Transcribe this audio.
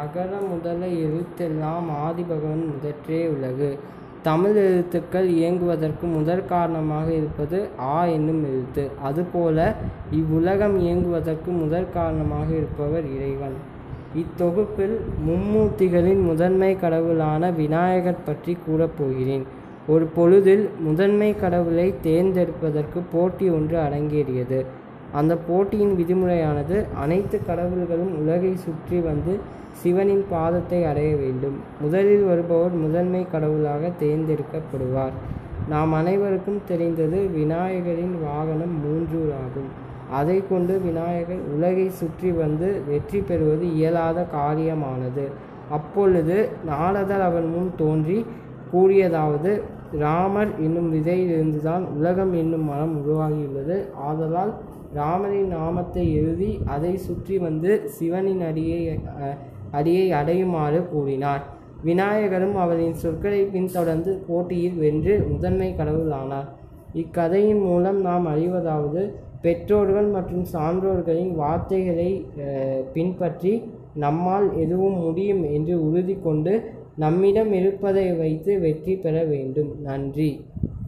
அகர முதல எழுத்தெல்லாம் ஆதிபகவன் முதற்றே உலகு. தமிழ் எழுத்துக்கள் இயங்குவதற்கு முதற் காரணமாக இருப்பது ஆ என்னும் எழுத்து. அதுபோல இவ்வுலகம் இயங்குவதற்கு முதற் காரணமாக இருப்பவர் இறைவன். இத்தொகுப்பில் மும்மூர்த்திகளின் முதன்மை கடவுளான விநாயகர் பற்றி கூறப்போகிறேன் ஒரு பொழுதில் முதன்மை கடவுளை தேர்ந்தெடுப்பதற்கு போட்டி ஒன்று அரங்கேறியது. அந்த போட்டியின் விதிமுறையானது அனைத்து கடவுள்களும் உலகை சுற்றி வந்து சிவனின் பாதத்தை அடைய வேண்டும். முதலில் வருபவர் முதன்மை கடவுளாக தேர்ந்தெடுக்கப்படுவார். நாம் அனைவருக்கும் தெரிந்தது விநாயகரின் வாகனம் மூன்றூர் ஆகும். அதை கொண்டு விநாயகர் உலகை சுற்றி வந்து வெற்றி பெறுவது இயலாத காரியமானது. அப்பொழுது நாரதர் அவன் முன் தோன்றி கூறியதாவது ராமர் என்னும் விதையிலிருந்துதான் உலகம் என்னும் மரம் உருவாகியுள்ளது. ஆதலால் ராமரின் நாமத்தை எழுதி அதை சுற்றி வந்து சிவனின் அடியை அடியை அடையுமாறு கூறினார். விநாயகரும் அவரின் சொற்களை பின்தொடர்ந்து போட்டியில் வென்று முதன்மை கடவுளானார். இக்கதையின் மூலம் நாம் அறிவதாவது பெற்றோர்கள் மற்றும் சான்றோர்களின் வார்த்தைகளை பின்பற்றி நம்மால் எதுவும் முடியும் என்று உறுதி கொண்டு நம்மிடம் இருப்பதை வைத்து வெற்றி பெற வேண்டும். நன்றி.